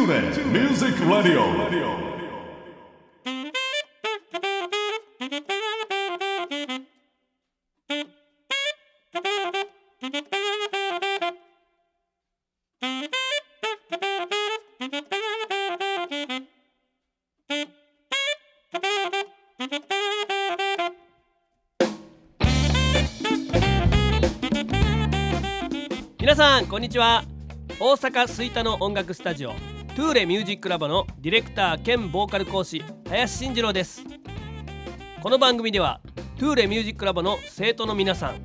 TuneIn Music Radio. 皆さんこんにちは大阪吹田の音楽スタジオトゥーレミュージックラボのディレクター兼ボーカル講師林慎次郎です。この番組ではトゥーレミュージックラボの生徒の皆さん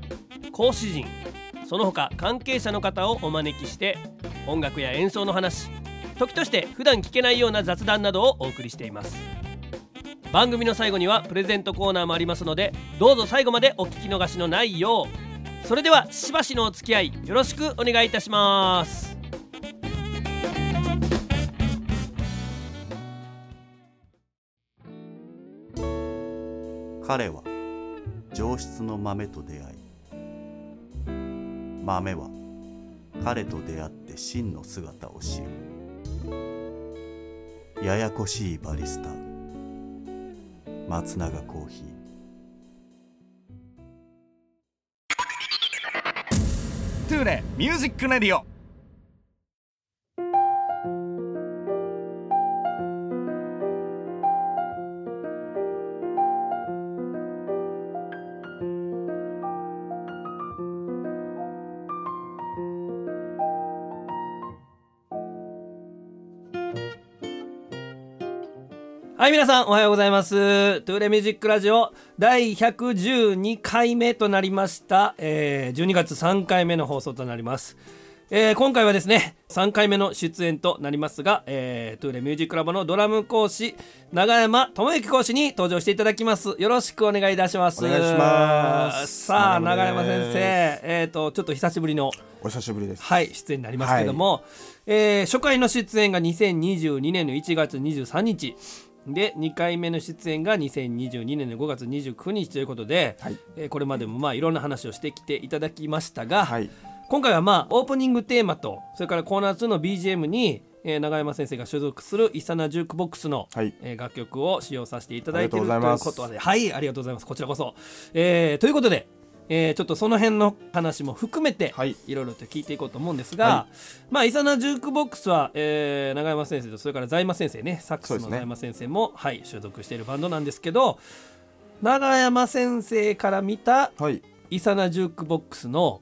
講師陣その他関係者の方をお招きして音楽や演奏の話時として普段聞けないような雑談などをお送りしています。番組の最後にはプレゼントコーナーもありますのでどうぞ最後までお聞き逃しのないよう。それではしばしのお付き合いよろしくお願いいたします。彼は上質の豆と出会い豆は彼と出会って真の姿を知る。ややこしいバリスタ松永コーヒー。トゥーレミュージックレディオ。皆さんおはようございます。トゥーレミュージックラジオ第112回目となりました、えー、12月3回目の放送となります、えー今回はですね3回目の出演となりますが、えー、トゥーレミュージックラボのドラム講師長山智之講師に登場していただきます。よろしくお願いいたします。お願いします。さあ長長山先生。えっ、とちょっと久しぶりのお久しぶりです。はい、出演になりますけども、えー初回の出演が2022年の1月23日で2回目の出演が2022年の5月29日ということで、はい。えーこれまでもまあいろんな話をしてきていただきましたが、はい。今回はまあオープニングテーマとそれからコーナー2の BGM に、えー永山先生が所属するイサナジュークボックスの、はい。えー楽曲を使用させていただいているというありがとうございます。ことではいありがとうございます。こちらこそ、えーということで、えーちょっとその辺の話も含めて、はい。いろいろと聞いていこうと思うんですが、はまあイサナジュークボックスは、えー永山先生とそれから財馬先生ねサックスの財馬先生も、はい所属しているバンドなんですけど永山先生から見たはい。イサナジュークボックスの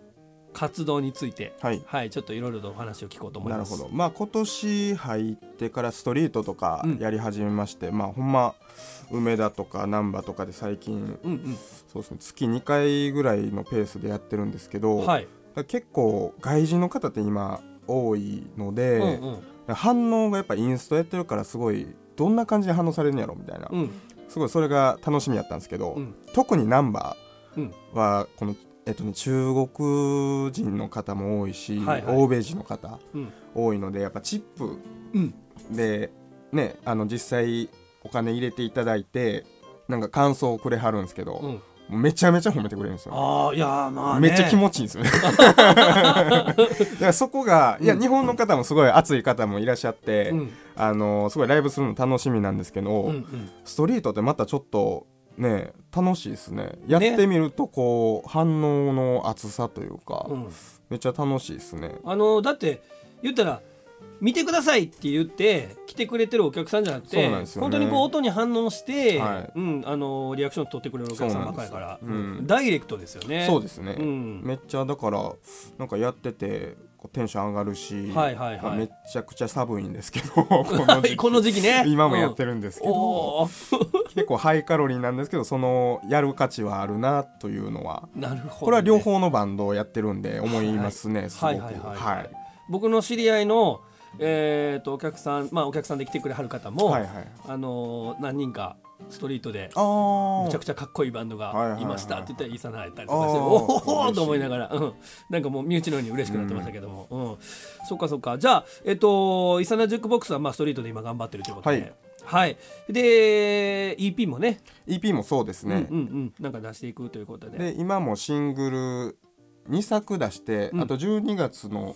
活動について、はい。はい、ちょっといろいろとお話を聞こうと思います。なるほど。まあ今年入ってからストリートとかうん。やり始めまして、まあほんま梅田とか難波とかで最近うんそうですね月2回ぐらいのペースでやってるんですけど、うん、はい、結構外人の方って今多いので、うんうん、反応がやっぱインストやってるからすごいどんな感じで反応されるんやろみたいな、うん、すごいそれが楽しみやったんですけど、うん。特にナンバうん、ーはこの、えっとね、中国人の方も多いし、はいはい。欧米人の方うん、多いのでやっぱチップうん、で、ね、あの実際お金入れていただいてなんか感想をくれはるんですけど、うん。めちゃめちゃ褒めてくれるんですよ。ああ、いやー、まあ、ね、めっちゃ気持ちいいんですよね。だからそこが、いやうん。日本の方もすごい熱い方もいらっしゃって、うん、あのすごいライブするの楽しみなんですけど、うん、うん、ストリートってまたちょっとね楽しいですね。やってみるとこう、反応の厚さというか、うん。めっちゃ楽しいですね。あのだって言ったら。見てくださいって言って来てくれてるお客さんじゃなくて、ね。本当にこう音に反応して、はい。うん、あのリアクション取ってくれるお客さんばっかりやから、そうなん。ダイレクトですよね。そうですね、うん。めっちゃだからなんかやっててテンション上がるし、はいはいはい。まあめっちゃくちゃ寒いんですけど この時期。この時期ね。今もやってるんですけど、結構ハイカロリーなんですけどそのやる価値はあるなというのはなるほど、ね、これは両方のバンドをやってるんで思いますね、すごく。はいはいはい。はい。僕の知り合いの、えー、とお客さんまあお客さんで来てくれはる方も、はいはい。あのー何人かストリートでああめちゃくちゃかっこいいバンドがいましたって言ったらイーサナやったりとかしておおと思いながら、うん、なんかもう身内のように嬉しくなってましたけども、うん。そっかそっか。じゃあえっ、とイーサナジュックボックスはまあストリートで今頑張ってるということで。はい。はい、で EP もね。EP もそうですね、うんうんうん、なんか出していくということで。で今もシングル2作出して、うん。あと12月の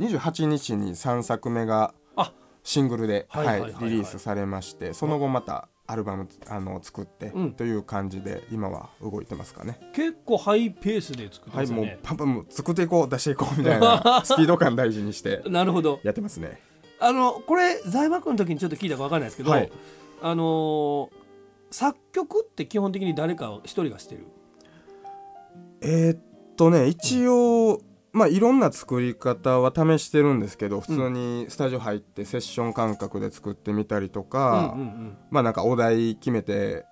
28日に3作目があ。シングルで、はいはいはい。はいリリースされましてその後またアルバムあの作って、うん。という感じで今は動いてますかね。結構ハイペースで作ってはいもうパンパン作っていこう出していこうみたいな スピード感大事にしてなるほど。やってますね。あのこれ財幕の時にちょっと聞いたか分かんないですけど、はい。あのー作曲って基本的に誰か一人がしてる？えーっとね一応、まあいろんな作り方は試してるんですけど普通にスタジオ入ってセッション感覚で作ってみたりとか、まあなんかお題決めて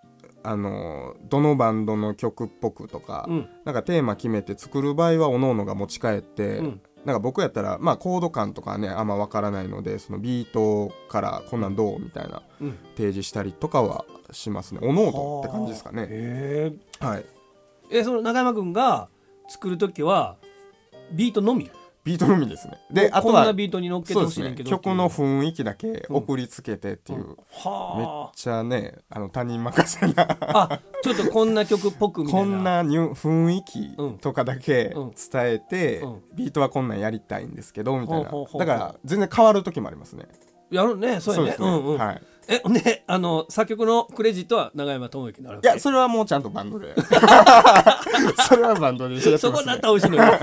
あのどのバンドの曲っぽくとか、うん。うんなんかテーマ決めて作る場合は各々が持ち帰って、うん。なんか僕やったらまあコード感とかねあんま分からないのでそのビートからこんなんどうみたいなうん。提示したりとかはしますね。おのおのって感じですかね。へはい。ええその中山君が作る時はビートのみ？ビートのみですね。であとこんなはビートに乗っけてほしいねんけど曲の雰囲気だけ送りつけてっていう、めっはちゃねあの他人任せな。ああちょっとこんな曲っぽくみたいな。こんなニュ雰囲気うんとかだけうん。伝えて、うん。ビートはこんなんやりたいんですけどみたいな。だから全然変わる時もありますね。やるねそうやね。ですね、んうん。はいえほんであの作曲のクレジットは永山智之になるわいけやそれはもうちゃんとバンドで。それはバンドで。ね、そこになったら美味しい。のよな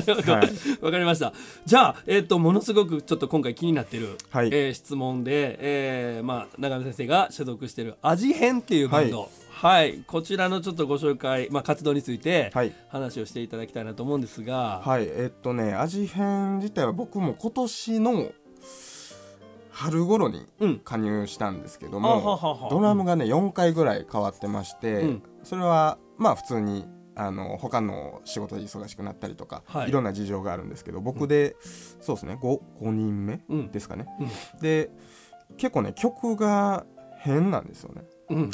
るほど、わはいかりました。じゃあ、えっとものすごくちょっと今回気になってる、はい。えー質問で、えーまあ、永山先生が所属している味変っていうバンド。はい、こちらのちょっとご紹介、まあ、活動についてはい。話をしていただきたいなと思うんですが、はい。えっとね味変自体は僕も今年の春頃にうん。加入したんですけどあも、ドラムがね4回ぐらい変わってまして、うん。それはまあ普通にあの他の仕事で忙しくなったりとか、はい。い、ろんな事情があるんですけど僕で、そうですね 5, 5人目うん。ですかね、うん。で結構ね曲が変なんですよね。うん、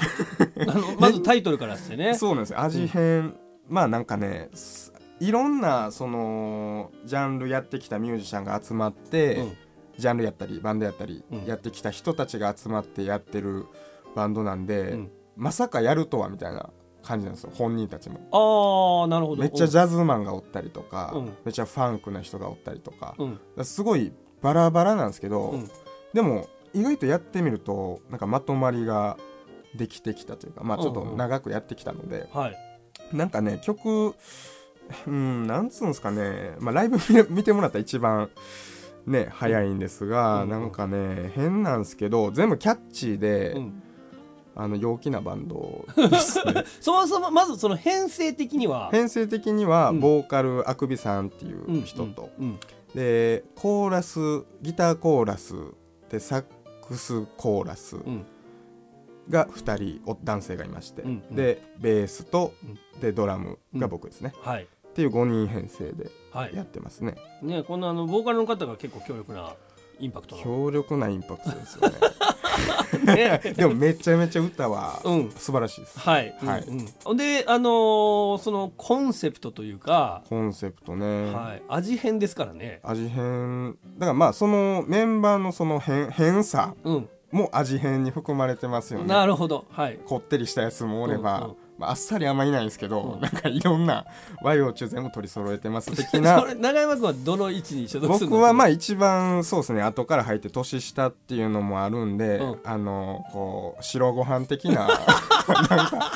あの まずタイトルからしてね。そうなんですよ。味変、まあなんかねすいろんなそのジャンルやってきたミュージシャンが集まって、うんジャンルやったりバンドやったり、うん。やってきた人たちが集まってやってるバンドなんで、うん。まさかやるとはみたいな感じなんですよ本人たちも。ああなるほど。めっちゃジャズマンがおったりとか、うん。めっちゃファンクな人がおったりとか,、うん。すごいバラバラなんですけど、うん。でも意外とやってみるとなんかまとまりができてきたというかまあちょっと長くやってきたので、はい。なんかね曲うんなんつうんですかね、まあ、ライブ見見てもらったら一番ね早いんですが、うん。なんかね変なんですけど全部キャッチーで、うん。あの陽気なバンドですね。そもそもまずその編成的には？編成的にはうん。ボーカルあくびさんっていう人と、うん。うん。でコーラスギターコーラスでサックスコーラスうん。が2人お男性がいまして、うん。うん。でベースと、うん。でドラムが僕ですね、はいっていう5人編成ではい。やってますね。ねこんなあのボーカルの方が結構強力なインパクトの。強力なインパクトですよね。ね。でもめちゃめちゃ歌はうん。素晴らしいです、はい、はい。うん。であのーそのコンセプトというか、コンセプトね、はい、味変ですからね。味変。だからまあそのメンバーのその変変さうん。も味変に含まれてますよね。なるほど。はい。こってりしたやつもおれば、うんうんまあ、あっさりあんまいないんですけど、うん。なんかいろんな和洋中全部取り揃えてます的 そなれ永山君はどの位置に所属するの？僕はまあ一番そうですね後から入って年下っていうのもあるんで、うん。あのこう白ご飯的な なんか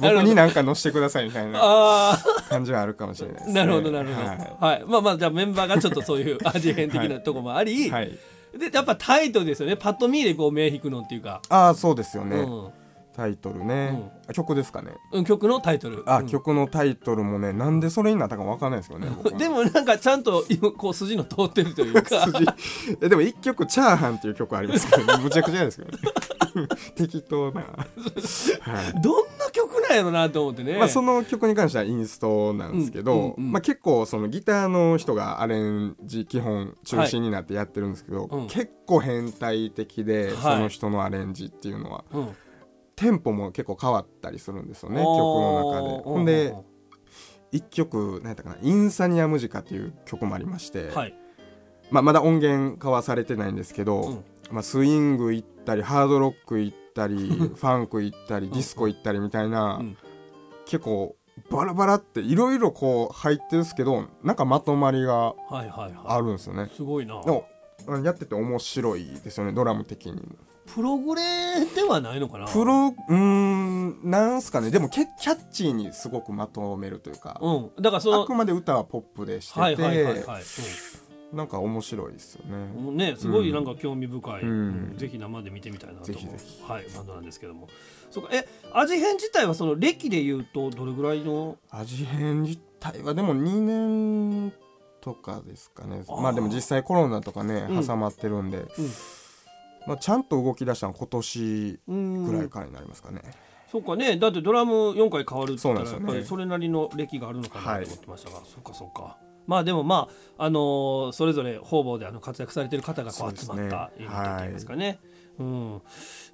僕になんか乗せてくださいみたいなあ感じはあるかもしれないです、あね、なるほどなるほど。ははい、まあまあじゃあメンバーがちょっとそういう 味変的なとこもあり、い、はい、でやっぱタイトルですよね。パッと見でこう目引くのっていうか、ああそうですよね、うんタイトルね、あ曲ですかね。うん、曲のタイトル。あ、うん。曲のタイトルもねなんでそれになったかわかんないですよね でもなんかちゃんとこう筋の通ってるというか。筋。えでも一曲「チャーハン」っていう曲ありますけど むちゃくちゃですけどね。適当な、はい。どんな曲なんやろなと思ってね、まあ、その曲に関してはインストなんですけど、うんうんうんまあ、結構そのギターの人がアレンジ基本中心になってやってるんですけど、うん。結構変態的で、はい。その人のアレンジっていうのは。うん、テンポも結構変わったりするんですよね曲の中で。ほんで一曲何やったかな「インサニアムジカ」っていう曲もありまして、はい、まあ、まだ音源化はされてないんですけど、うん。まあ、スイング行ったりハードロック行ったり ファンク行ったりディスコ行ったりみたいな、うん。結構バラバラっていろいろこう入ってるんですけどなんかまとまりがはいはいはい。あるんですよね。すごいな。でもうんやってて面白いですよねドラム的にもプログレではないのかな？プロうーんなんすかね。でもキャッチーにすごくまとめるというか、うん。だからそのあくまで歌はポップでしてて、はいはいはいはい、なんか面白いですよね、ねすごいなんか興味深い、うん。うんぜひ生で見てみたいなと思う。ぜひぜひ。はいバンドなんですけども。そうか。え味変自体はその歴で言うとどれぐらいの？味変自体はでも2年とかですかね。まあでも実際コロナとかねうん。挟まってるんで、まあ、ちゃんと動き出したのは今年うんぐらいからになりますかね、そうかね。だってドラム4回変わるって言ったらね。それなりの歴があるのかなと思ってましたが、そうかそうか。まあでもまああのーそれぞれ方々であの活躍されてる方がこう集まったユニットっていうんですかね。うん、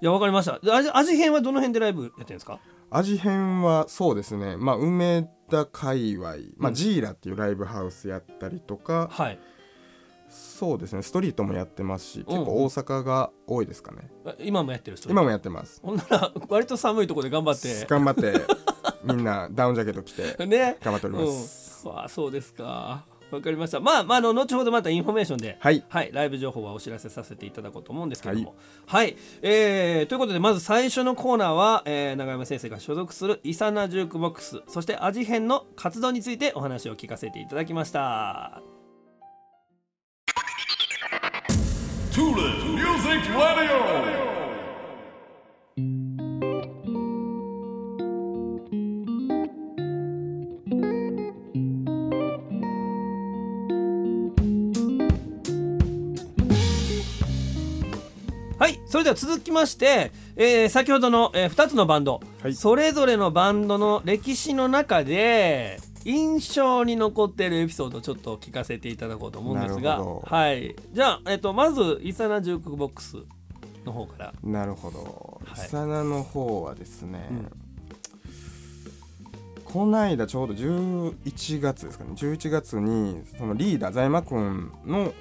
いやわかりました。で味味変はどの辺でライブやってるんですか？味変はそうですね。まあ梅田界隈、まあ、うん。ジーラっていうライブハウスやったりとか、はいそうですね。ストリートもやってますしうん結構大阪が多いですかね、あ今もやってる人今もやってます。ほんなら割と寒いところで頑張って。頑張ってみんなダウンジャケット着て ね。頑張っております、うん、わあそうですか。わかりました。まあまああの後ほどまたインフォメーションではい。はい、ライブ情報はお知らせさせていただこうと思うんですけども。はい、えーということで、まず最初のコーナーは、えー長山先生が所属するイサナジュークボックス、そして味変の活動についてお話を聞かせていただきました。はい、それでは続きまして、えー先ほどの、え2つのバンド、はい。それぞれのバンドの歴史の中で、印象に残っているエピソードをちょっと聞かせていただこうと思うんですが。はい、じゃあ、えっとまずイサナジュークボックスの方から。なるほど。はい。イサナの方はですね、うん。この間ちょうど11月ですかね。11月にそのリーダー財馬くんの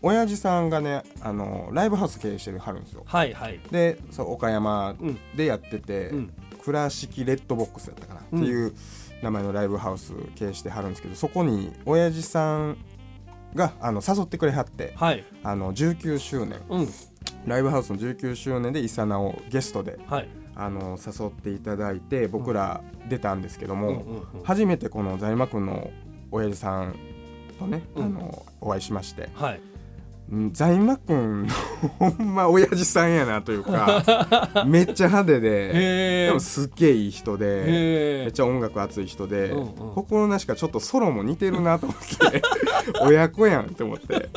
親父さんがねあのライブハウス経営してるはるんですよ。はいはい。でそう岡山うん。でやってて、うん。倉敷レッドボックスやったかな、うんっていう名前のライブハウス経営してはるんですけどそこに親父さんがあの誘ってくれはってはい。あの19周年うん。ライブハウスの19周年でイサナをゲストではい。あの誘っていただいて僕ら出たんですけども、うんうんうん初めてこの財馬くんの親父さんとね、うんあのお会いしましてはい。うん財馬くんほんま親父さんやなというか めっちゃ派手でへでもすっげえいい人でめへっちゃ音楽熱い人で、うんうん。心なしかちょっとソロも似てるなと思って 親子やんって思って。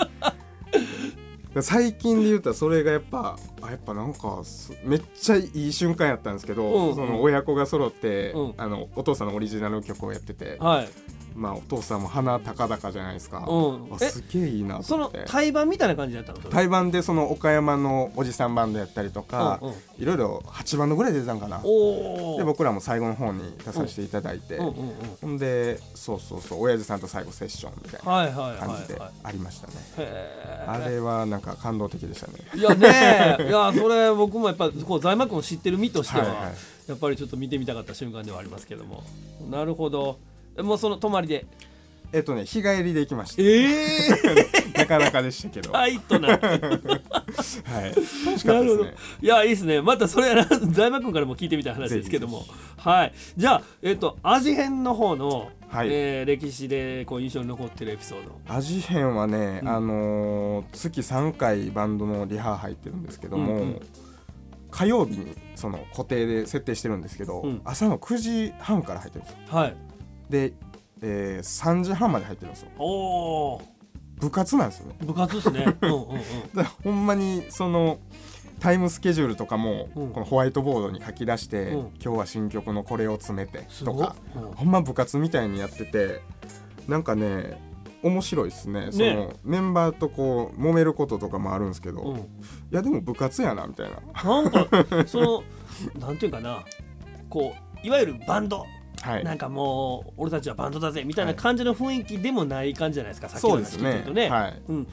最近で言ったらそれがやっぱあやっぱなんかすめっちゃいい瞬間やったんですけど、うんうん。その親子が揃って、うん。あのお父さんのオリジナル曲をやってて、はい。まあお父さんも鼻高々じゃないですか、うんすげえいいなとその対バンみたいな感じだったの？対バンでその岡山のおじさんバンドやったりとか、うんうんいろいろ8バンドぐらい出てたんかな。で僕らも最後の方に出させていただいて、うんうんうん。ほんでそうそうそう親父さんと最後セッションみたいなはいはいはい感じではい。ありましたね、へあれはなんか感動的でしたねえ。いやねいやそれ僕もやっぱこう財幕を知ってる身としては、はいはいやっぱりちょっと見てみたかった瞬間ではありますけども。なるほど。えもうその泊まりで？えっとね日帰りで行きました。ええ なかなかでしたけど、タイトな。はい。楽しかったですなるねいやいいですね。またそれは 財馬君からも聞いてみたい話ですけども。ぜはい。じゃあえっ、と味変の方の、はい。えー歴史でこう印象に残ってるエピソード。味変はね、うん。あのー月3回バンドのリハ入ってるんですけども、うんうん。火曜日にその固定で設定してるんですけど、うん。朝の9時半から入ってるんですよ。はいで、えー3時半まで入ってるんですよ。おお部活なんですよね。部活ですね。うんうんうん。だからほんまにそのタイムスケジュールとかも、うん。このホワイトボードに書き出して、うん。今日は新曲のこれを詰めてとかほんま部活みたいにやっててなんかね面白いですね。そのメンバーとこう揉めることとかもあるんですけど、いうん。うんやでも部活やなみたいな。なんかそのなんていうかな。こういわゆるバンド、はい。なんかもう俺たちはバンドだぜみたいな感じの雰囲気でもない感じじゃないですか、さっきの話そうですね。聞いてるとね、はい。うん、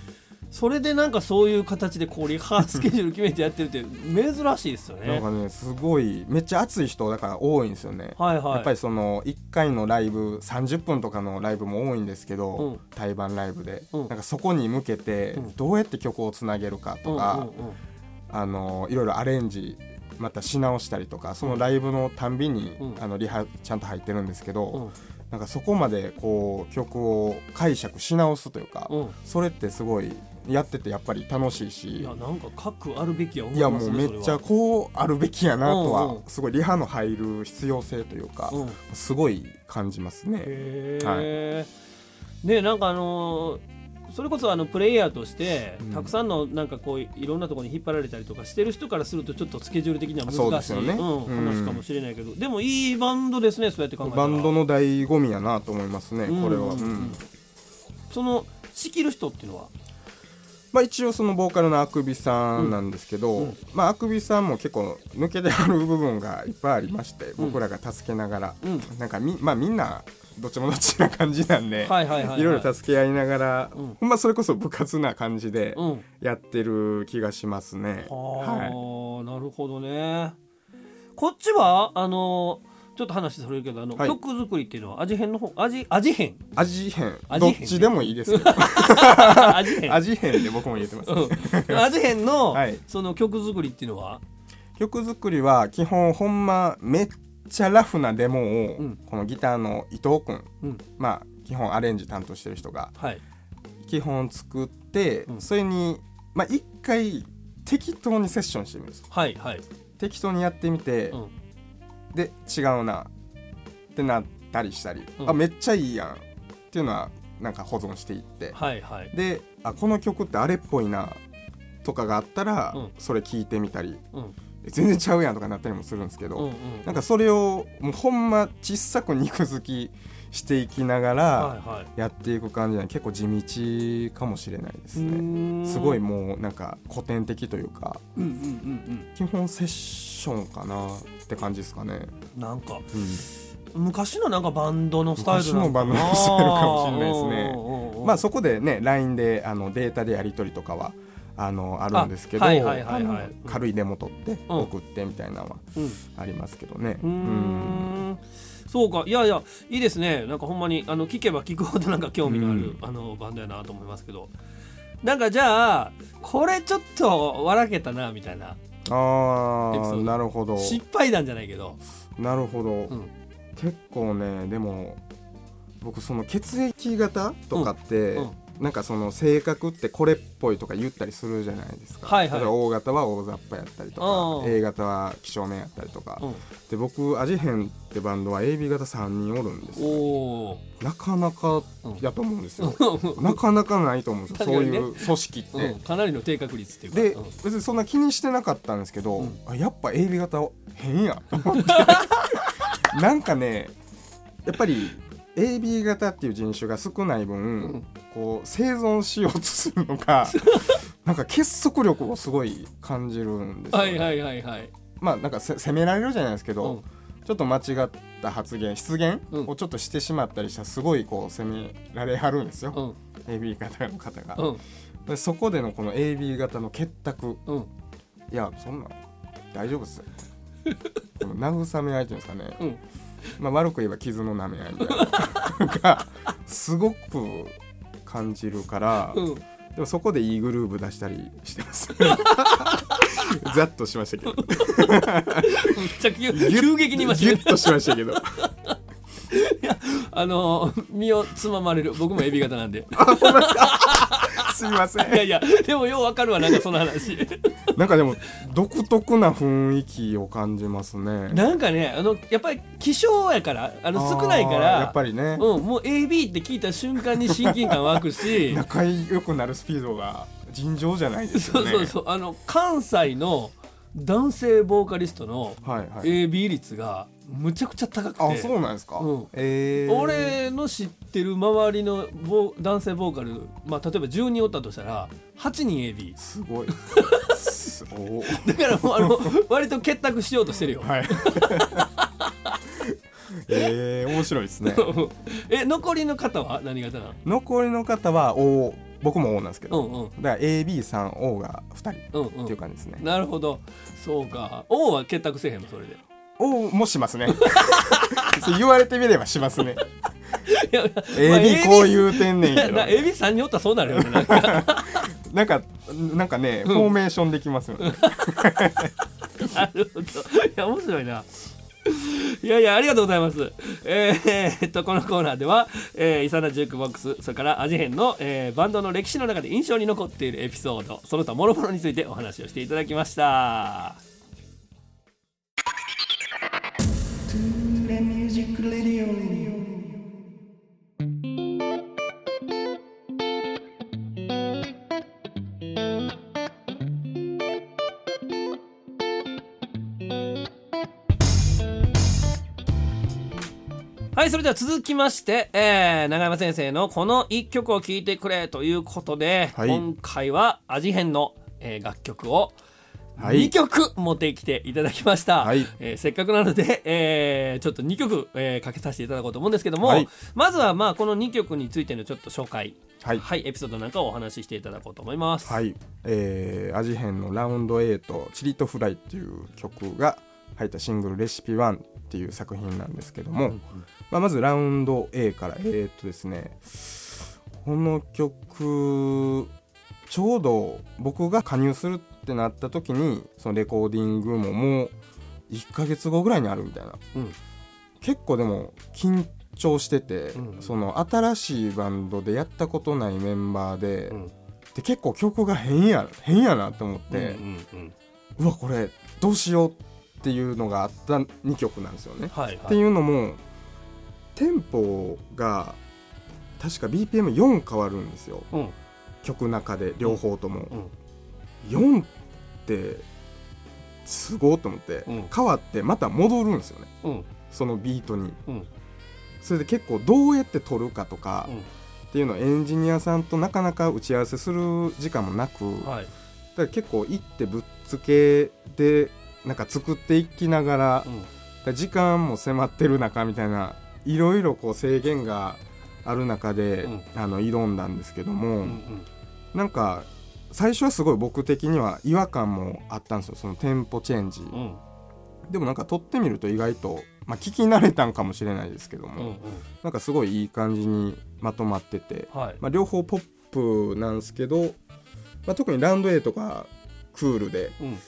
それでなんかそういう形でこうリハスケジュール決めてやってるって珍しいですよね。なんかねすごいめっちゃ熱い人だから多いんですよね、はいはい。やっぱりその1回のライブ30分とかのライブも多いんですけど、うん。対バンライブで、うん。なんかそこに向けてうん。どうやって曲をつなげるかとか、うんうんうん。あのいろいろアレンジまたし直したりとかそのライブのたんびに、うん。あのリハちゃんと入ってるんですけど、うん。なんかそこまでこう曲を解釈し直すというか、うん。それってすごいやっててやっぱり楽しいいしやなんか核あるべきや思いやもうめっちゃこうあるべきやなとうんうはん。すごいリハの入る必要性というかすごい感じますね。へえ、ねなんかあのーそれこそあのプレイヤーとして、うん。たくさんのなんかこういろんなところに引っ張られたりとかしてる人からするとちょっとスケジュール的には難しい、ですよね。うん。うん話かもしれないけどでもいいバンドですねそうやって考えたら。バンドの醍醐味やなと思いますね、これは、うん。その仕切る人っていうのは？まあ、一応そのボーカルのあくびさんなんですけど、うん。まあ、あくびさんも結構抜けてある部分がいっぱいありましてうん。僕らが助けながら、うん。なんかみ,、まあ、みんなどっちもどっちな感じなんで、はいはいはいろいろ助け合いながら、うん。ほんまそれこそ部活な感じでうん。やってる気がしますね。ははい。あ、なるほどね。こっちはあのちょっと話それるけどあの、はい。曲作りっていうのは味変の方味味変？味変。味変どっちでもいいですけど。味変。味変で僕も言ってます、うん。味変の、はい。その曲作りっていうのは？曲作りは基本ほんまめっちゃラフなデモを、うん。このギターの伊藤君うん。まあ基本アレンジ担当してる人がはい。基本作って、うん。それにまあ一回適当にセッションしてみるんですはいはい、適当にやってみて、うん。で違うなってなったりしたり、うん。あめっちゃいいやんっていうのはなんか保存していって、はいはい。であこの曲ってあれっぽいなとかがあったら、うん。それ聞いてみたりうん。え全然ちゃうやんとかなったりもするんですけど、うんうん。なんかそれをもうほんま小さく肉付きしていきながらやっていく感じなんで結構地道かもしれないですうね。すごいもうなんか古典的というかうんうんうん基本セッションかなって感じですかね。うんなんかうん。昔のなんかバンドのスタイルなのバンドのスタイルかもしれないですね。うんうんうん。まあそこでね LINE であのデータでやり取りとかはあのあるんですけどあはいはいはいはい。あの軽いデモ取ってうん。送ってみたいなのはうん。ありますけどね。うーん。そうか。いやいやいいですね。なんかほんまにあの聞けば聞くほどなんか興味のある、うん。あのバンドやなと思いますけど。なんかじゃあこれちょっと笑けたなみたいな。あなるほど。失敗談じゃないけど、なるほど、うん。結構ねでも僕その血液型とかって、うん。うんなんかその性格ってこれっぽいとか言ったりするじゃないですか、はいはい。例えば O 型は大雑把やったりとかうん。A 型は几帳面やったりとか、うん。で僕アジヘンってバンドは AB 型3人おるんですよおおなかなかやと思うんですよ、ーなかなかないと思うんですよ、そういう組織って、うん、かなりの低確率っていうか。で、うん。別にそんな気にしてなかったんですけど、うん。あやっぱ AB 型変やと思って。なんかねやっぱり AB 型っていう人種が少ない分、ん。こう生存しようとするのが なんか結束力をすごい感じるんですよ、はいはいはいはい。まあなんかせ責められるじゃないですけど、うん。ちょっと間違った発言失言うん。をちょっとしてしまったりしたらすごいこう責められはるんですよ、うん。AB 型の方が、うん。でそこでのこの AB 型の結託。うん。いやそんなん大丈夫っす 慰め合いっていうんですかね、うんまあ、悪く言えば傷の舐め合いみたいな。のがすごく感じるから、うん。でもそこでいいグルーブ出したりしてます。ざっとしましたけど。めっちゃ急急激に今ギュッとしましたけど。あのー身をつままれる僕もエビ型なんで。すいません。いやいやでもようわかるわなんかその話 なんかでも独特な雰囲気を感じますね。なんかねあのやっぱり希少やからあの少ないからやっぱりね、うん、もう AB って聞いた瞬間に親近感湧くし 仲良くなるスピードが尋常じゃないですよね。そうそうそう。あの関西の男性ボーカリストのはいはい。AB 率がむちゃくちゃ高くて。あそうなんですか、うん。えー、俺の知ってる周りのボ男性ボーカル、まあ、例えば10人おったとしたら8人 AB すごい だからもうあの割と結託しようとしてるよ。はい。えー、面白いですね。え残りの方は？何型なの？残りの方は O 僕も O なんですけど、うんうん。だから AB3O が2人っていう感じですね、なるほど。そうか。O は結託せえへんの？それで。O もしますね。言われてみればしますね。いや AB こう言うてんねんけど。な AB3 人おったらそうなるよねなんかなんかね、フォーメーションできますよね。なるほど。いや面白いな。いやいやありがとうございます。えーえっとこのコーナーでは、えー、イサナジュークボックスそれからアジヘンの、えーバンドの歴史の中で印象に残っているエピソードその他諸々についてお話をしていただきましたはいそれでは続きまして、えー、永山先生のこの一曲を聴いてくれということで、はい。今回はアジヘンの、えー楽曲をはい。2曲持ってきていただきました、はい。えーせっかくなので、えーちょっと2曲、えーかけさせていただこうと思うんですけども、はい。まずはまあこの2曲についてのちょっと紹介。はい。はい、エピソードなんかをお話ししていただこうと思います。はい、えー、アジ編のラウンド8チリとフライっていう曲が入ったシングルレシピ1っていう作品なんですけども、まあ、まずラウンド A からえ？ー、っとですねこの曲ちょうど僕が加入するってなった時にそのレコーディングももう1ヶ月後ぐらいにあるみたいな。うん。結構でも緊張してて、うんその新しいバンドでやったことないメンバーで、うん。で結構曲が変や変やなと思って、うんうんうん。うわこれどうしようっていうのがあった2曲なんですよね。はいはい、っていうのもテンポが確か BPM4 変わるんですよ。うん。曲中で両方とも。うん。4ってすごいと思って、うん。変わってまた戻るんですよね。うん。そのビートに。うん。それで結構どうやって撮るかとかうん。っていうのをエンジニアさんとなかなか打ち合わせする時間もなく、はい。だから結構行ってぶっつけでなんか作っていきながら、うん。時間も迫ってる中みたいないろいろこう制限がある中で、うん。あの挑んだんですけども、うんうん。なんか最初はすごい僕的には違和感もあったんですよ。そのテンポチェンジ、うん。でもなんか撮ってみると意外と、まあ、聞き慣れたんかもしれないですけども、うんうん。なんかすごいいい感じにまとまってて、はい。まあ、両方ポップなんですけど、まあ、特にラウンド A とかクールでうん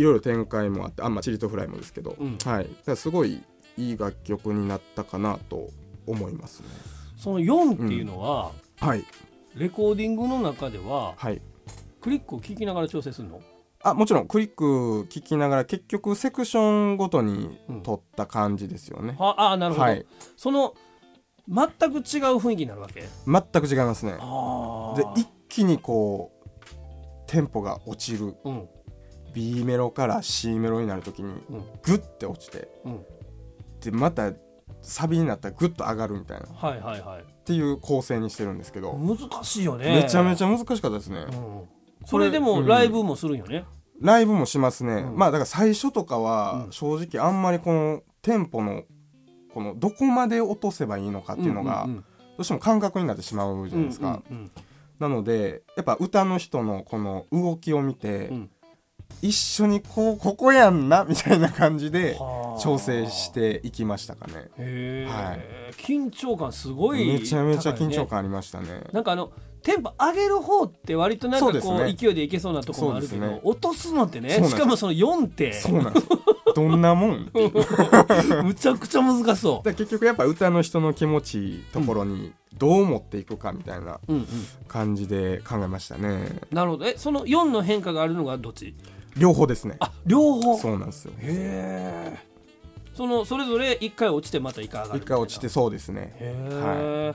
いろいろ展開もあってあんまチリとフライもですけど、うん。はい、すごいいい楽曲になったかなと思いますね。その4っていうのは、はい、レコーディングの中でははい。クリックを聞きながら調整するの？あもちろんクリック聞きながら結局セクションごとに撮った感じですよね。ああなるほど、はい、その全く違う雰囲気になるわけ？全く違いますね。あで一気にこうテンポが落ちる。うん B メロから C メロになるときにうん。グッて落ちてうん。でまたサビになったらグッと上がるみたいな。っはいはいはい。ていう構成にしてるんですけど、難しいよね。めちゃめちゃ難しかったですね。うん。それでもうん。ライブもするんよね、ライブもしますね、うん。まあだから最初とかはうん。正直あんまりこのテンポのこのどこまで落とせばいいのかっていうのがんんどうしても感覚になってしまうじゃないですか、うんうん。なのでやっぱ歌の人のこの動きを見て、うん一緒にこうここやんな みたいな感じではあ。調整していきましたかね。はい。緊張感すごい、めちゃめちゃ緊張感ありましたね。なんかあのテンポ上げる方って割となんかこうね。勢いでいけそうなところもあるけど、ね。落とすのってねしかもその4ってそうなんです。よどんなもん？むちゃくちゃ難しそだから結局やっぱ歌の人の気持ちいいところにどう持っていくかみたいなう、うんうん、感じで考えましたね。なるほど。えその4の変化があるのがどっち？両方ですね。あ両方？そうなんですよ。へえそのそれぞれ1回落ちてまた1回上がる一回落ちてそうですね。へえ、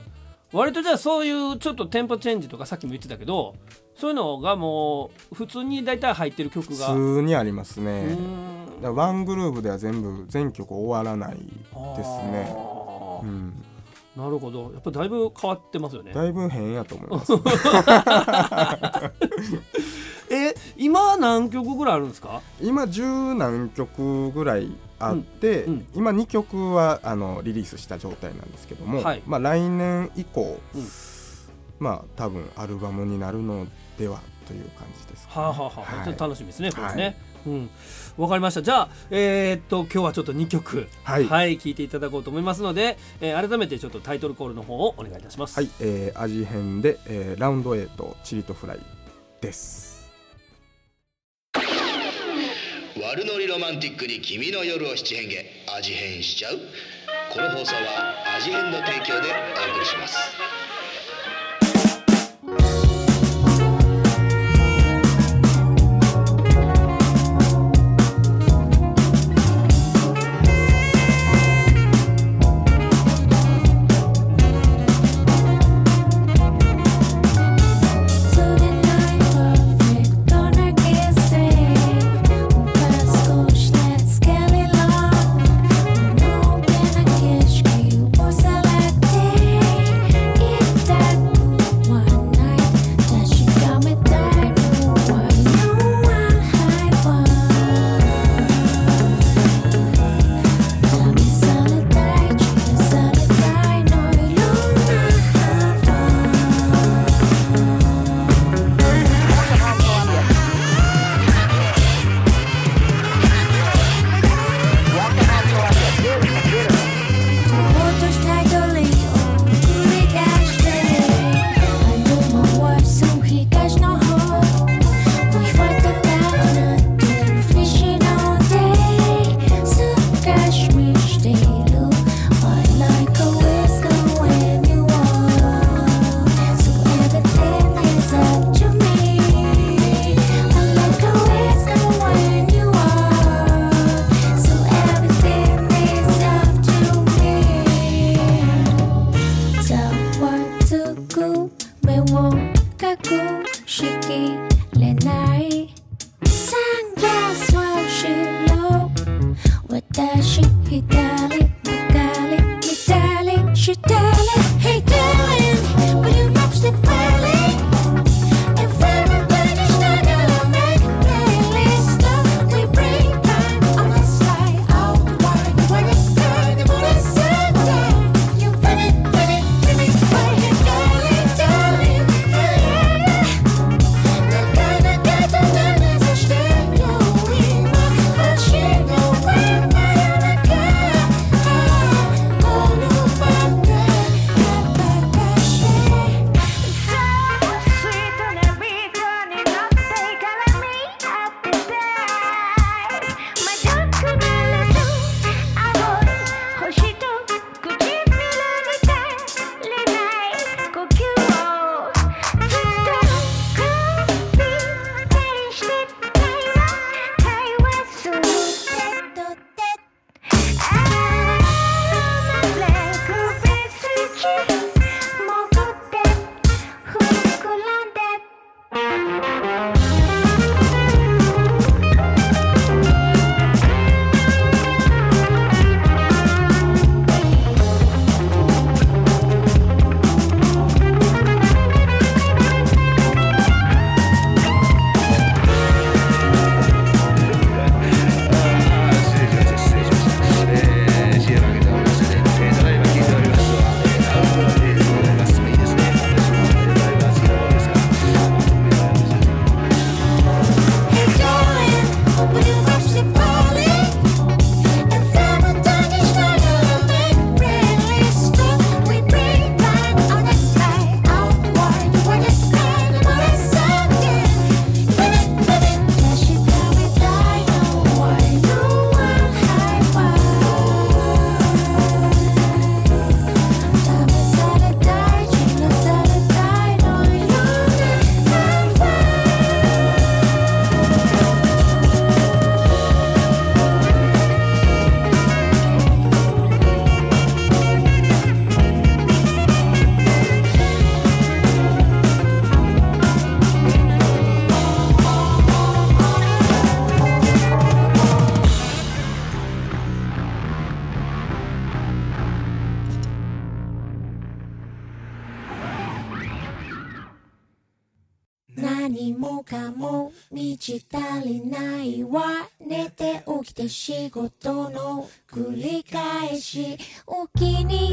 割とじゃあそういうちょっとテンポチェンジとかさっきも言ってたけどそういうのがもう普通に大体入ってる曲普が通にありますうねワングループでは全部全曲終わらないですね。うんなるほど。やっぱだいぶ変わってますよね。だいぶ変やと思います。え今何曲ぐらいあるんですか？今十何曲ぐらいあって、うんうん。今2曲はあのリリースした状態なんですけども、はい。まあ、来年以降、うんまあ多分アルバムになるのではという感じです、はあ、はあはあはい。ちょっと楽しみですねこれね、はい。うん。わかりました。じゃあえーっと今日はちょっと2曲はい。はい、聞いていただこうと思いますので、えー改めてちょっとタイトルコールの方をお願いいたします。はい、えー、味変で、えーラウンド8チリとフライです。悪ノリロマンティックに君の夜を七変化味変しちゃう。この放送は味変の提供でお送りしますて起きて仕事の繰り返し。お気に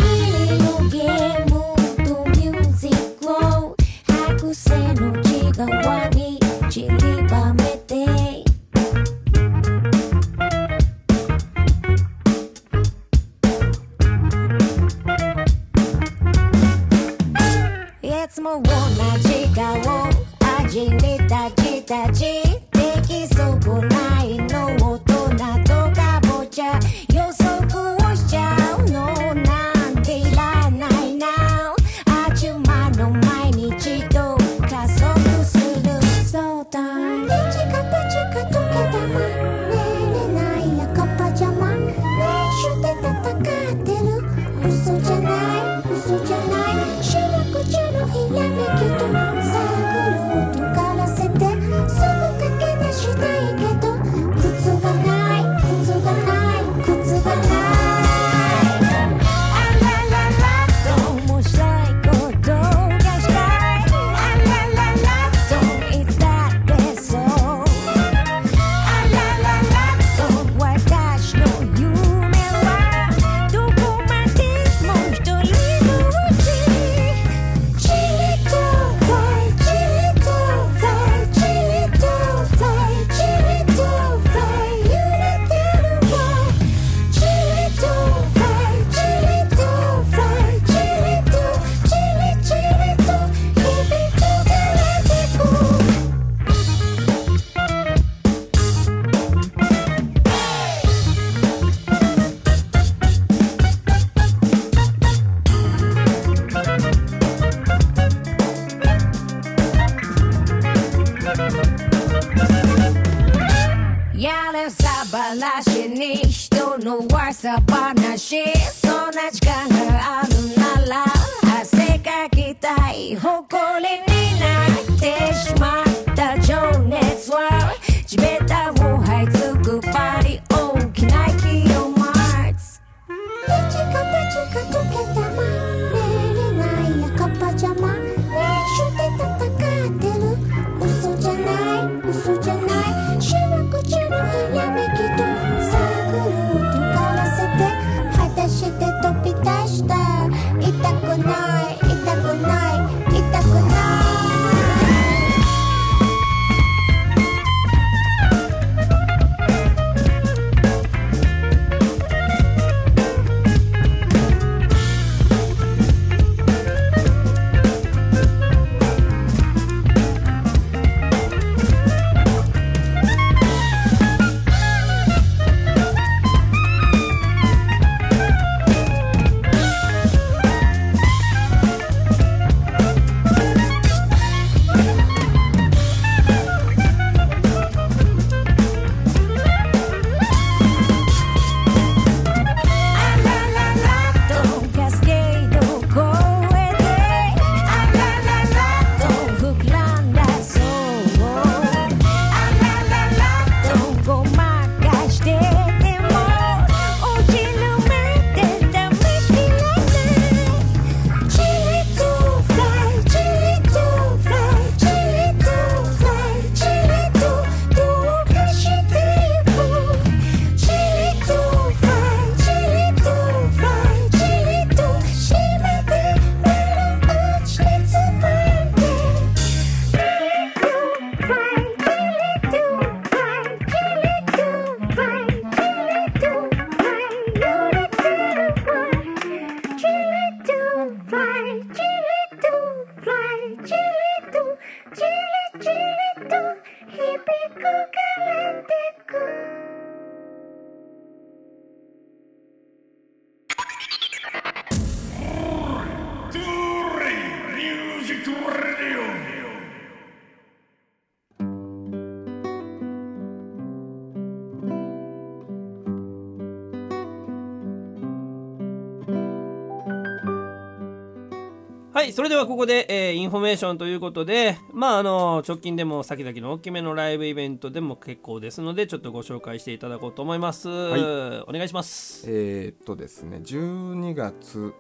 ここで、えー、インフォメーションということで、まあ、あの、直近でも先々の大きめのライブイベントでも結構ですので、ちょっとご紹介していただこうと思います。はい、お願いします。えー、っとですね、12月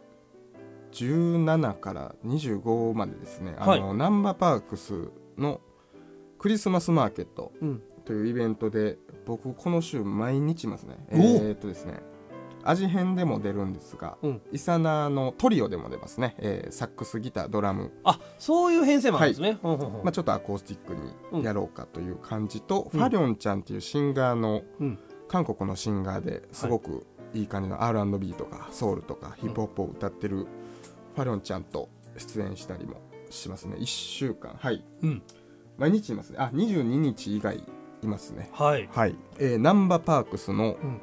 17から25までですね、あの、はい、ナンバーパークスのクリスマスマーケットというイベントで、うん、僕、この週毎日いますね。えー、っとですね、味変でも出るんですが、うん。イサナのトリオでも出ますね、えーサックスギタードラム、あそういう編成もあるんですね、まあ、ちょっとアコースティックにやろうかという感じと、うん。ファリョンちゃんっていうシンガーの、うん。韓国のシンガーですごくいい感じの R&B とかソウルとかヒップホップを歌ってるファリョンちゃんと出演したりもしますね。1週間。はい。うん。毎日いますね。あ22日以外いますね。はい。はい、えー、ナンバパークスの、うん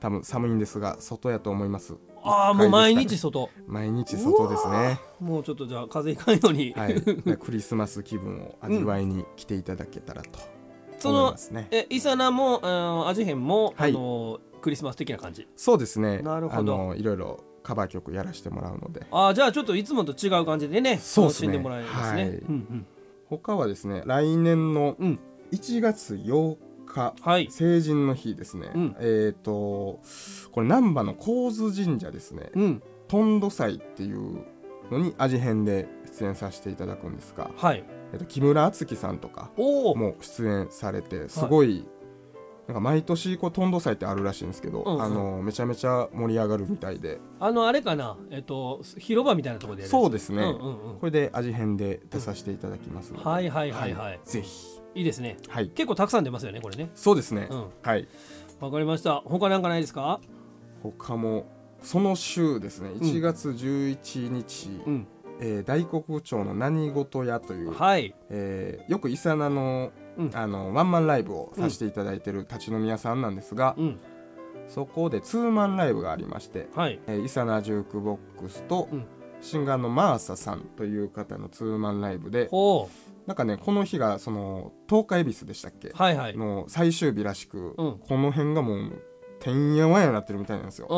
多分寒いんですが外やと思います。ああもう毎日外。ね毎日外ですね。もうちょっとじゃあ風邪ひかんように、はい。でクリスマス気分を味わいに来ていただけたらとその思いますね、えイサナもあの味変も、はい。あのクリスマス的な感じ。そうですね。なるほど。あのいろいろカバー曲やらせてもらうので。ああじゃあちょっといつもと違う感じでねそうっすね。楽しんでもらえますね、はい。うん他はですね来年のうん。1月8日、はい。成人の日ですね、うん。えっ、とこれ難波の高津神社ですね。うん。とんど祭っていうのに味変で出演させていただくんですが、はい。えっと木村敦樹さんとかも出演されてすごい、なんか毎年こうとんど祭ってあるらしいんですけど、うんうん。あのめちゃめちゃ盛り上がるみたいで。あのあれかな？えっと広場みたいなところでやるそうですね、うんうんうん。これで味変で出させていただきますので、はいはいはいはい、ぜひ。いいですね。はい。結構たくさん出ますよねこれね。そうですね、うん。はい。わかりました。他なんかないですか？他もその週ですね。1月11日、うん。えー大黒町の何事屋という、はい。えーよくイサナの,、うん。あのワンマンライブをさせていただいてる立ち飲み屋さんなんですが、うん。そこでツーマンライブがありまして、はい。えーイサナジュークボックスと、うん。シンガーのマーサさんという方のツーマンライブでほなんかねこの日がその東海恵比寿でしたっけ？うはいはい。うんの最終日らしく、うん。この辺がもうてんやわんやなってるみたいなんですよ、う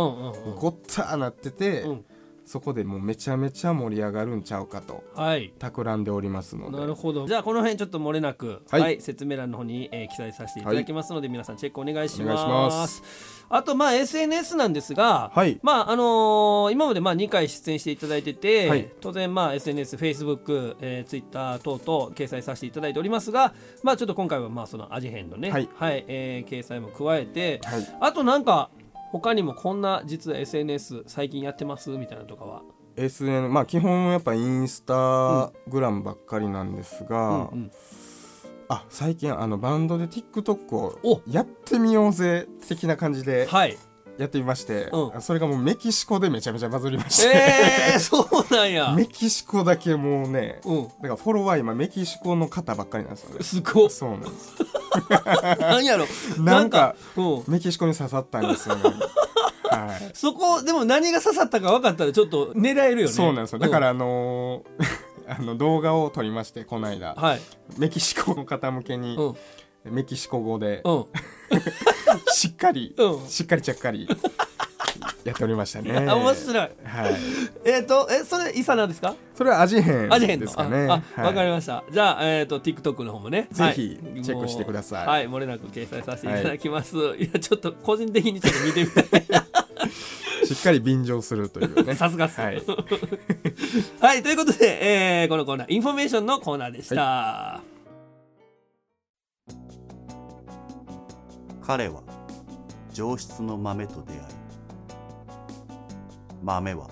んうん。ごったーなってて、うんそこでもうめちゃめちゃ盛り上がるんちゃうかとはい。企んでおりますので。なるほど。じゃあこの辺ちょっと漏れなく、ははいい説明欄の方に、えー記載させていただきますので、皆さんチェックお願いします。お願いします。あとまあ SNS なんですが、はい。まああのー今までまあ2回出演していただいてて、はい。当然まあ SNS、Facebook、えー、Twitter 等々掲載させていただいておりますが、まあちょっと今回はまあその味変のね、はいえー掲載も加えて、はい。あとなんか他にもこんな実は SNS 最近やってますみたいなのとかは、SN まあ基本やっぱインスタグラムばっかりなんですが、うんうん。あ最近あのバンドで TikTok をお！やってみようぜ的な感じではい。やってみまして、うん。それがもうメキシコでめちゃめちゃバズりまして、えー、そうなんや。メキシコだけもうねうん。だからフォロワー今メキシコの方ばっかりなんですよね。すごっ。そうなんです なんやろ。なんかうんメキシコに刺さったんですよね。はい。そこでも何が刺さったか分かったらちょっと狙えるよね。そうなんですよ。だからあのー あの動画を撮りましてこの間うんはい。メキシコの方向けにうん。メキシコ語でうん。しっかりうん。しっかりちゃっかりやっておりましたね。あ面白い。はい。えっ、とえそれイサナですか？それは味変味変のですかね。ああわ、かりまました。じゃあえっ、と TikTok の方もねぜひはいチェックしてください。はい漏れなく掲載させていただきます、い、やちょっと個人的にちょっと見てみたい。しっかり便乗するというね。さすがっす。はい。はいということで、えーこのコーナーインフォメーションのコーナーでした、彼は上質の豆と出会い豆は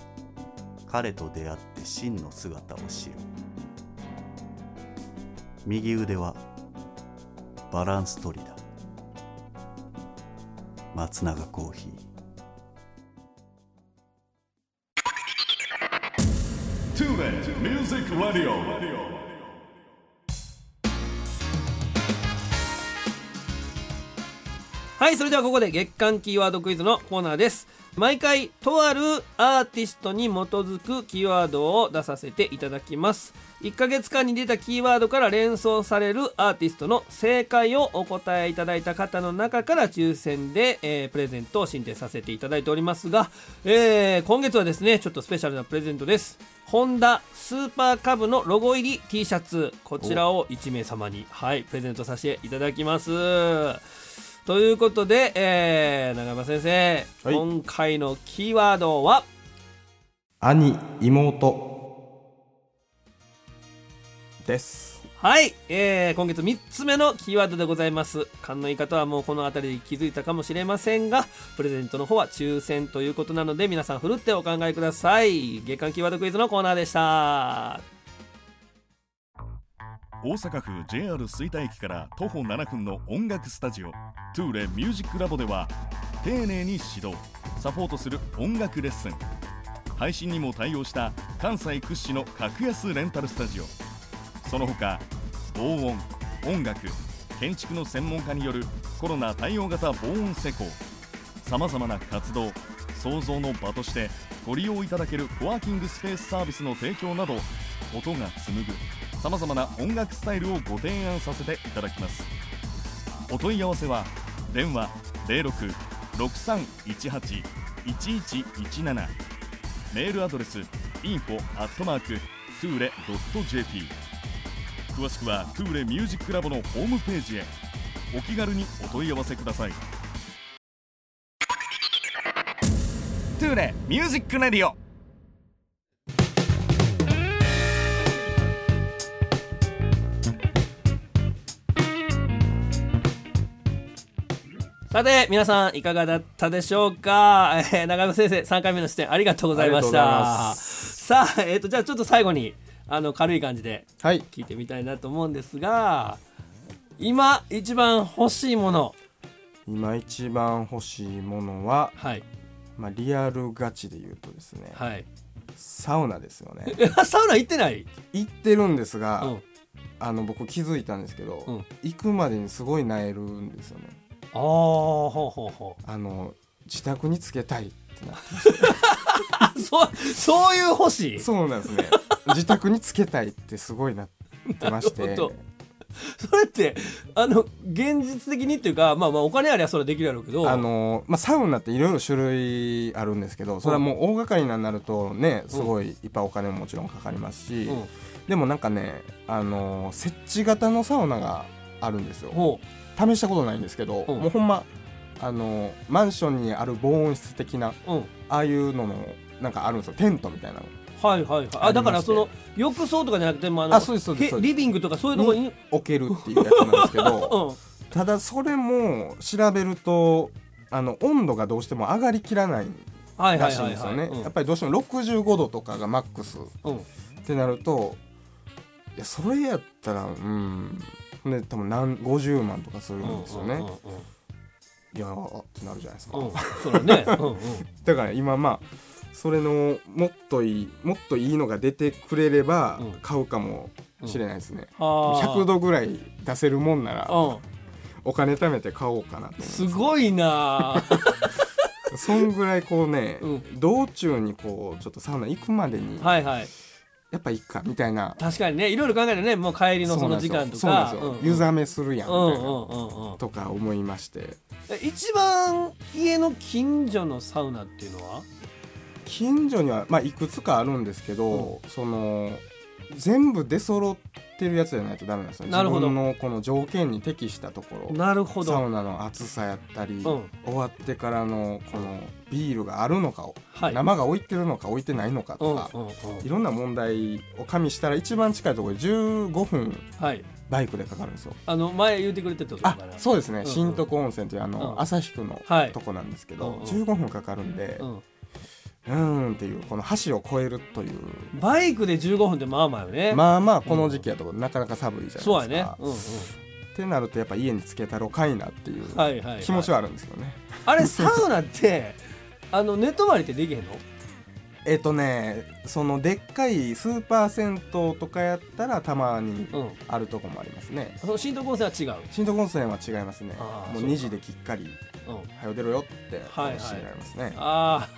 彼と出会って真の姿を知る。右腕はバランス取りだ。松永コーヒー。Tune in Music Radio. はいそれではここで月間キーワードクイズのコーナーです毎回とあるアーティストに基づくキーワードを出させていただきます。1ヶ月間に出たキーワードから連想されるアーティストの正解をお答えいただいた方の中から抽選で、えープレゼントを進呈させていただいておりますが、えー今月はですねちょっとスペシャルなプレゼントです。ホンダスーパーカブのロゴ入り T シャツ。こちらを1名様にはいプレゼントさせていただきます。ということで、えー、長山先生、はい。今回のキーワードは？兄妹。です。はい、えー、今月3つ目のキーワードでございます。勘のいい方はもうこの辺りで気づいたかもしれませんがプレゼントの方は抽選ということなので皆さんふるってお考えください。月間キーワードクイズのコーナーでした大阪府 JR 吹田駅から徒歩7分の音楽スタジオトゥーレミュージックラボでは丁寧に指導サポートする音楽レッスン。配信にも対応した関西屈指の格安レンタルスタジオ。その他防音音楽建築の専門家によるコロナ対応型防音施工。さまざまな活動創造の場としてご利用いただけるコワーキングスペースサービスの提供など音が紡ぐ。さまざまな音楽スタイルをご提案させていただきます。お問い合わせは電話0663181117メールアドレス info アットマークトゥーレ .jp 詳しくはトゥーレミュージックラボのホームページへ。お気軽にお問い合わせください。トゥーレミュージックレディオ。さて皆さんいかがだったでしょうか、えー、長山先生3回目の出演ありがとうございました。まさあ、えー、とじゃあちょっと最後にあの軽い感じではい。聞いてみたいなと思うんですが今一番欲しいもの。今一番欲しいものは、はい。まあ、リアルガチで言うとですね、はい。サウナですよね。え サウナ行ってない？行ってるんですが、うん。あの僕気づいたんですけど、うん。行くまでにすごいなえるんですよねああほうほうほう。あの自宅につけたいってなって。あ そうそういう欲しいそうなんですね。自宅につけたいってすごいなってまして。それってあの現実的にっていうかまあまあお金ありゃそれできるやろうけど。あのまあ、サウナっていろいろ種類あるんですけどそれはもう大掛かりになるとねすごいいっぱいお金ももちろんかかりますし、うん。でもなんかね、あの設置型のサウナがあるんですよ。ほ試したことないんですけど、うん。もうほんまあのマンションにある防音室的なううん。ああいうののなんかあるんですよ。テントみたいなの。はいはいはい。あだからその浴槽とかじゃなくてもあのあそうですそうですリビングとかそういうところに、置けるっていうやつなんですけど うん、ただそれも調べるとあの温度がどうしても上がりきらないらしいんですよね。やっぱりどうしても65度とかがマックスうんうん。ってなるといやそれやったらうんで多分何50万とかするんですよね、うんうんいやーってなるじゃないですか、うん。うんそれね、うんうん、だから今まあそれのもっといいもっといいのが出てくれればうん。買うかもしれないですね、はあ100度ぐらい出せるもんならうん。お金貯めて買おうかなすごいな そんぐらいこうね、うん。道中にこうちょっとサウナ行くまでにはいはいやっぱ行くかみたいな。確かにねいろいろ考えてねもう帰りのその時間とか。ですよ。湯冷めするやんとか思いまして。え一番家の近所のサウナっていうのは？近所には、まあ、いくつかあるんですけど、その全部出揃ってるやつじゃないとダメなんですよ。なるほど。自分のこの条件に適したところ。なるほど。サウナの暑さやったり、ん。終わってからのこのビールがあるのか、はい。生が置いてるのか置いてないのかうんうんとか、うん。いろんな問題を加味したら一番近いところで15分はい。バイクでかかるんですよ。あの前言ってくれてたあそうですね、んうん。新徳温泉というあの、うん。旭区のはい。とこなんですけど、うんうん。15分かかるんで、うんうーんっていうこの橋を越えるという。バイクで15分ってまあまあよね。まあまあこの時期やとなかなか寒いじゃないですか。そうやね。うんうん。ってなるとやっぱ家につけたろかいなっていうはいはいはい。気持ちはあるんですよね。あれサウナってあの寝泊まりってできへんの？えっとねそのでっかいスーパー銭湯とかやったらたまにうんあるとこもありますね。その新東温泉は違う？新徳温泉は違いますね。もうあーそうか。2時できっかりうん「はよ出ろよ」ってはいはい教えられますね、あ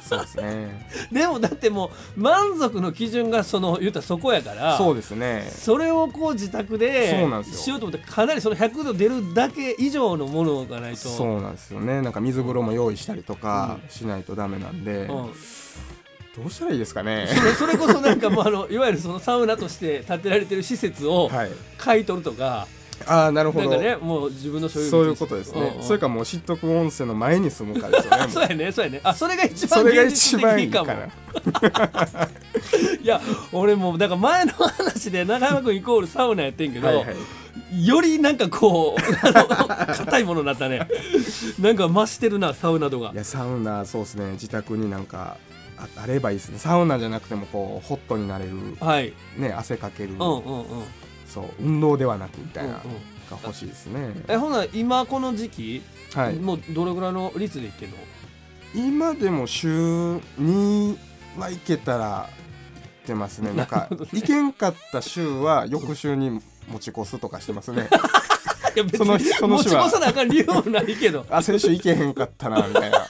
そうですね。あ でもだってもう満足の基準がその言ったらそこやからそうですね。それをこう自宅でそうなんですよ。しようと思ってかなりその100度出るだけ以上のものがないと。そうなんですよね。なんか水風呂も用意したりとかしないとダメなんで、うん、どうしたらいいですかね。それ こそなんかもうあのいわゆるそのサウナとして建てられてる施設をはい。買い取るとか、ああなるほど、なんかねもう自分の所有物そういうことですね、うんうん。それかもう知得温泉の前に住むかですよ ね。そうやねそうやね。あそれが一番それが現実的一番いいかも。いや俺もうだから前の話で長山君イコールサウナやってんけど、はいはい。よりなんかこう硬いものになったね。なんか増してるなサウナ度が。いやサウナそうですね。自宅になんかああればいいですね。サウナじゃなくてもこうホットになれる。はい。ね汗かける、うんうんうんそう運動ではなくみたいな、うんうん。が欲しいですね。えほな今この時期、はい。もうどれぐらいの率でいってんの？今でも週2はいけたら行ってますね。なんか行けんかった週は翌週に持ち越すとかしてますね。いや別そのにその日は。持ち越さなあかん理由もないけど。あ先週行けへんかったなみたいな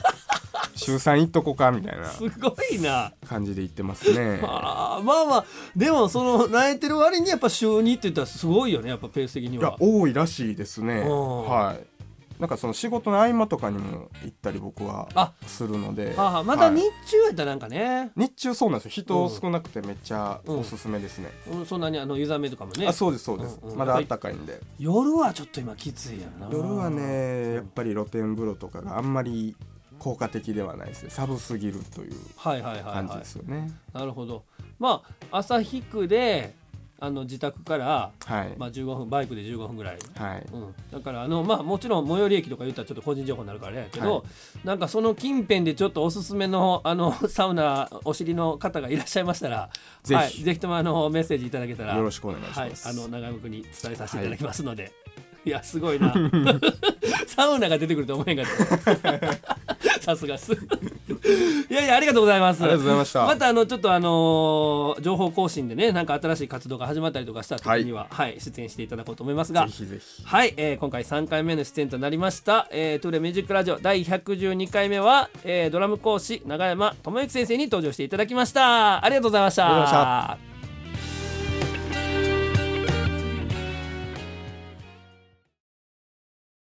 週3行っとこかみたいな。すごいな。感じで行ってますね。あ ーまあまあでもその泣いてる割にやっぱ週2って言ったらすごいよねやっぱペース的にいやは多いらしいですね。うん。はい。なんかその仕事の合間とかにも行ったり僕はあするので。あーまだはい。日中やったらなんかね、日中そうなんですよ。うん人少なくてめっちゃおすすめですね、うんそんなにあの湯冷めとかもね。あそうですそうです、うんうん。まだあったかいんで。夜はちょっと今きついやな。夜はねやっぱり露天風呂とかがあんまり効果的ではないですね。寒すぎるというはいはいはい感じはいですよね。なるほど。まあ朝引くであの自宅から、はい、まあ、15分バイクで15分ぐらい、はい。うん、だからあのまあもちろん最寄り駅とか言ったらちょっと個人情報になるからあれやけど、はい。なんかその近辺でちょっとおすすめのあの サウナお尻の方がいらっしゃいましたらぜひ。はい、ぜひともあのメッセージいただけたらよろしくお願いしはい。ます、あの長山君に伝えさせていただきますので、い、やすごいな。サウナが出てくると思えんかった。さすがっす。いやいやありがとうございます。ありがとうございました。またあのちょっとあのー情報更新でねなんか新しい活動が始まったりとかした時には、はい。出演していただこうと思いますがぜひぜひ。はい、えー今回3回目の出演となりました、えー、トゥーレミュージックラジオ第112回目は、えードラム講師永山智之先生に登場していただきました。ありがとうございました。ありがとうございま